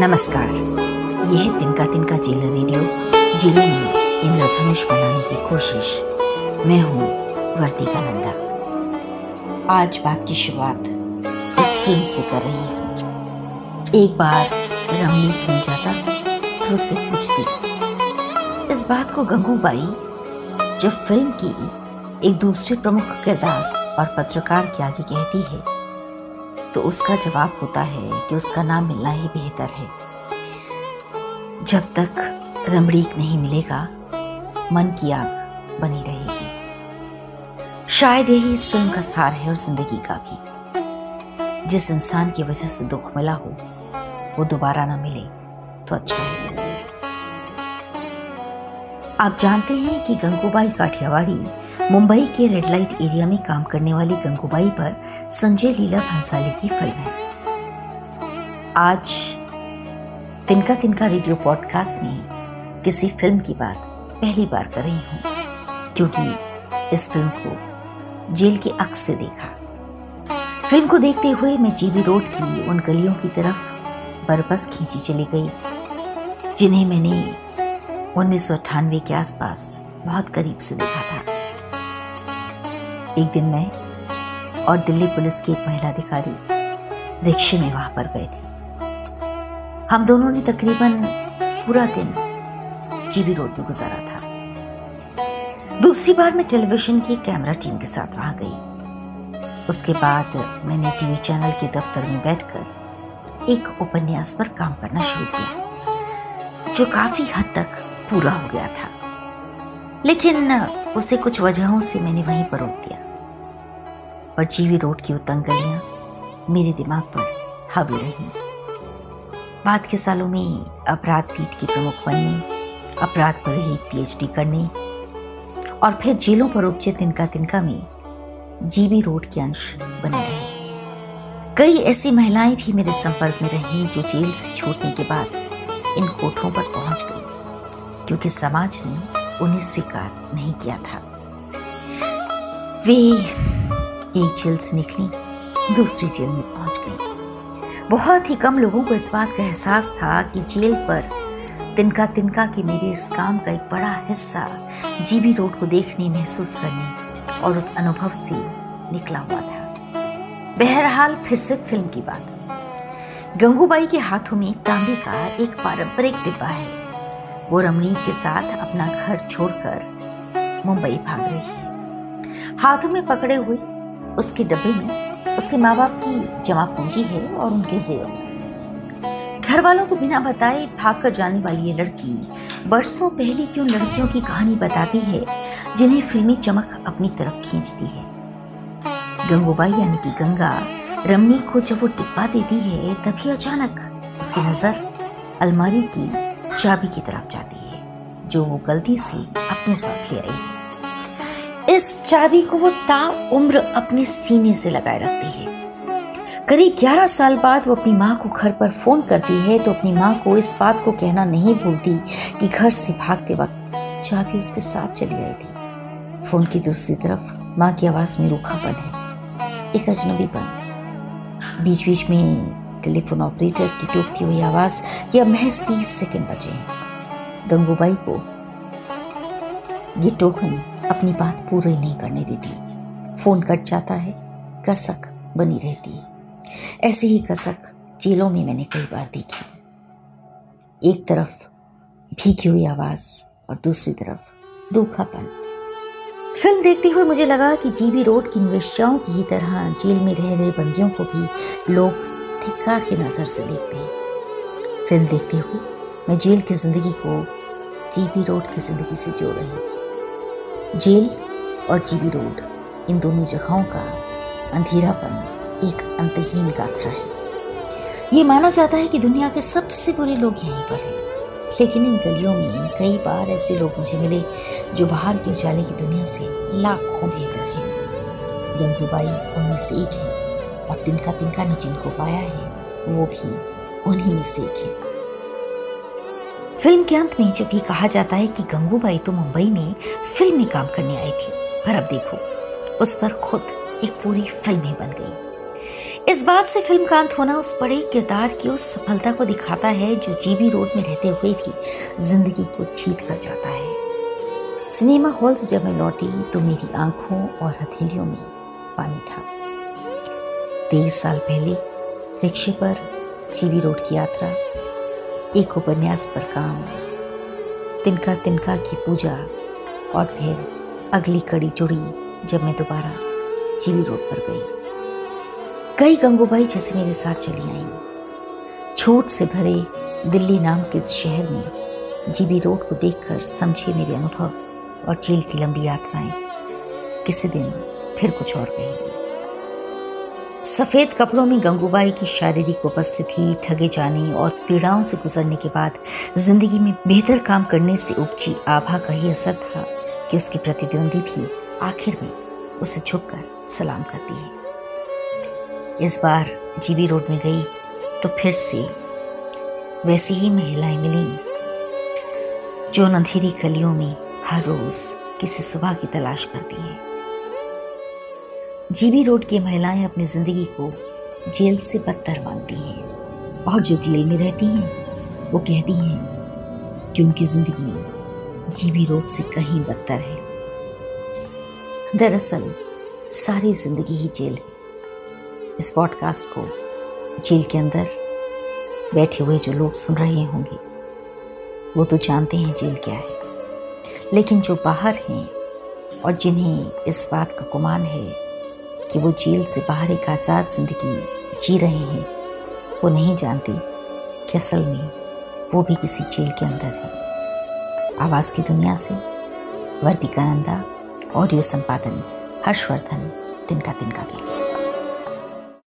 नमस्कार। यह तिनका तिनका जेल रेडियो, जेलों में इंद्रधनुष बनाने की कोशिश। मैं हूँ वर्तिका नंदा आज बात की शुरुआत एक फ़िल्म से कर रही हूँ। एक बार रमणीक मिल जाता तो उससे पूछती, इस बात को गंगूबाई जब फ़िल्म की एक दूसरे प्रमुख किरदार और पत्रकार के आगे कहती है तो उसका जवाब होता है कि उसका नाम मिलना ही बेहतर है। जब तक रमणीक नहीं मिलेगा, मन की आग बनी रहेगी। शायद यही इस फ़िल्म का सार है और ज़िंदगी का भी। जिस इंसान की वजह से दुख मिला हो, वो दोबारा ना मिले तो अच्छा है। आप जानते हैं कि गंगूबाई काठियावाड़ी मुंबई के रेड लाइट एरिया में काम करने वाली गंगूबाई पर संजय लीला भंसाली की फ़िल्म है। आज तिनका तिनका रेडियो पॉडकास्ट में किसी फ़िल्म की बात पहली बार कर रही हूँ, क्योंकि इस फ़िल्म को जेल के अक्स से देखा। फ़िल्म को देखते हुए मैं जीबी रोड की उन गलियों की तरफ़ बरबस खींची चली गई, जिन्हें मैंने उन्नीस सौ अट्ठानवे के आसपास बहुत करीब से देखा था। एक दिन मैं और दिल्ली पुलिस की एक महिला अधिकारी रिक्शे में वहाँ पर गए थे। हम दोनों ने तकरीबन पूरा दिन जीबी रोड में गुजारा था। दूसरी बार मैं टेलीविज़न की कैमरा टीम के साथ वहाँ गई। उसके बाद मैंने टीवी चैनल के दफ्तर में बैठकर एक उपन्यास पर काम करना शुरू किया, जो काफ़ी हद तक पूरा हो गया था। लेकिन उसे कुछ वजहों से मैंने वहीं पर रोक दिया। पर जीवी रोड की उतंग गलियाँ मेरे दिमाग पर हावी रही। बाद के सालों में अपराध पीठ की प्रमुख बनने, अपराध पर ही पीएचडी करने और फिर जेलों पर उपजे तिनका तिनका में जीवी रोड के अंश बने रहे। कई ऐसी महिलाएँ भी मेरे संपर्क में रही जो जेल से छूटने के बाद इन कोठों पर पहुँच गई, क्योंकि समाज ने उन्हें स्वीकार नहीं किया था। वे एक जेल से निकली, दूसरी जेल में पहुँच गई। बहुत ही कम लोगों को इस बात का एहसास था कि जेल पर तिनका तिनका के मेरे इस काम का एक बड़ा हिस्सा जीबी रोड को देखने, महसूस करने और उस अनुभव से निकला हुआ था। बहरहाल फिर से फ़िल्म की बात। गंगूबाई के हाथों में तांबे का एक पारंपरिक डिब्बा है। वो रमणीक के साथ अपना घर छोड़कर मुंबई भाग रही है। हाथों में पकड़े हुए उसके डब्बे में उसके माँ बाप की जमा पूंजी है और उनके जेवर। घर वालों को बिना बताए भागकर जाने वाली ये लड़की बरसों पहले की उन लड़कियों की कहानी बताती है, जिन्हें फिल्मी चमक अपनी तरफ़ खींचती है। गंगूबाई यानी कि गंगा रमनी को जब वो टिप्पा देती है, तभी अचानक उसकी नज़र अलमारी की चाबी की तरफ़ जाती है, जो वो गलती से अपने साथ ले आई है। इस चाबी को वो ता उम्र अपने सीने से लगाए रखती है। करीब 11 साल बाद वो अपनी माँ को घर पर फ़ोन करती है तो अपनी माँ को इस बात को कहना नहीं भूलती कि घर से भागते वक्त चाबी उसके साथ चली आई थी। फ़ोन की दूसरी तरफ़ माँ की आवाज़ में रूखापन है। एक अजनबीपन बीच बीच में टेलीफोन ऑपरेटर की टूटती हुई आवाज़ अब महज तीस सेकंड बचे हैं। गंगूबाई को ये टोकन अपनी बात पूरी नहीं करने देती। फ़ोन कट जाता है, कसक बनी रहती है। ऐसी ही कसक जेलों में मैंने कई बार देखी। एक तरफ़ भीगी हुई आवाज़ और दूसरी तरफ़ रूखापन। फ़िल्म देखते हुए मुझे लगा कि जीबी रोड की निवेशाओं की ही तरह जेल में रह रहे बंदियों को भी लोग धिक्कार की नज़र से देखते हैं। फ़िल्म देखते हुए मैं जेल की ज़िंदगी को जीबी रोड की ज़िंदगी से जोड़ रही थी। जेल और जीबी रोड, इन दोनों जगहों का अंधेरापन एक अंतहीन गाथा है। ये माना जाता है कि दुनिया के सबसे बुरे लोग यहीं पर हैं। लेकिन इन गलियों में कई बार ऐसे लोग मुझे मिले जो बाहर के उजाले की दुनिया से लाखों बेहतर हैं। गंगूबाई उनमें से एक है और तिनका तिनका ने जिनको पाया है, वो भी उन्हीं में से एक है। फ़िल्म के अंत में जब ये कहा जाता है कि गंगूबाई तो मुंबई में फ़िल्म में काम करने आई थी, पर अब देखो, उस पर खुद एक पूरी फ़िल्म ही बन गई। इस बात से फ़िल्म का अंत होना उस बड़े किरदार की उस सफलता को दिखाता है जो जीबी रोड में रहते हुए भी ज़िंदगी को जीत कर जाता है। सिनेमा हॉल से जब मैं लौटी तो मेरी आँखों और हथेलियों में पानी था। तेईस साल पहले रिक्शे पर जीबी रोड की यात्रा एक उपन्यास पर काम तिनका तिनका की पूजा और फिर अगली कड़ी जुड़ी जब मैं दोबारा जीबी रोड पर गई। कई गंगूबाई जैसे मेरे साथ चली आई। छोट से भरे दिल्ली नाम के शहर में जीबी रोड को देखकर समझे मेरे अनुभव और जेल की लंबी यात्राएँ। किसी दिन फिर कुछ और कहेंगी। सफ़ेद कपड़ों में गंगूबाई की शारीरिक उपस्थिति, ठगे जाने और पीड़ाओं से गुजरने के बाद ज़िंदगी में बेहतर काम करने से उपजी आभा का ही असर था कि उसकी प्रतिद्वंदी भी आखिर में उसे झुककर सलाम करती है। इस बार जीबी रोड में गई तो फिर से वैसी ही महिलाएँ मिली, जो अंधेरी कलियों में हर रोज किसी सुबह की तलाश करती हैं। जीबी रोड की महिलाएँ अपनी ज़िंदगी को जेल से बदतर मानती हैं। और जो जेल में रहती हैं, वो कहती हैं कि उनकी ज़िंदगी जीबी रोड से कहीं बदतर है। दरअसल, सारी ज़िंदगी ही जेल है। इस पॉडकास्ट को जेल के अंदर बैठे हुए जो लोग सुन रहे होंगे, वो तो जानते हैं जेल क्या है। लेकिन जो बाहर हैं और जिन्हें इस बात का गुमान है कि वो जेल से बाहर एक आज़ाद ज़िंदगी जी रहे हैं। वो नहीं जानते कि असल में वो भी किसी जेल के अंदर है। आवाज़ की दुनिया से वर्तिका नंदा ऑडियो संपादन, हर्षवर्धन तिनका तिनका के लिए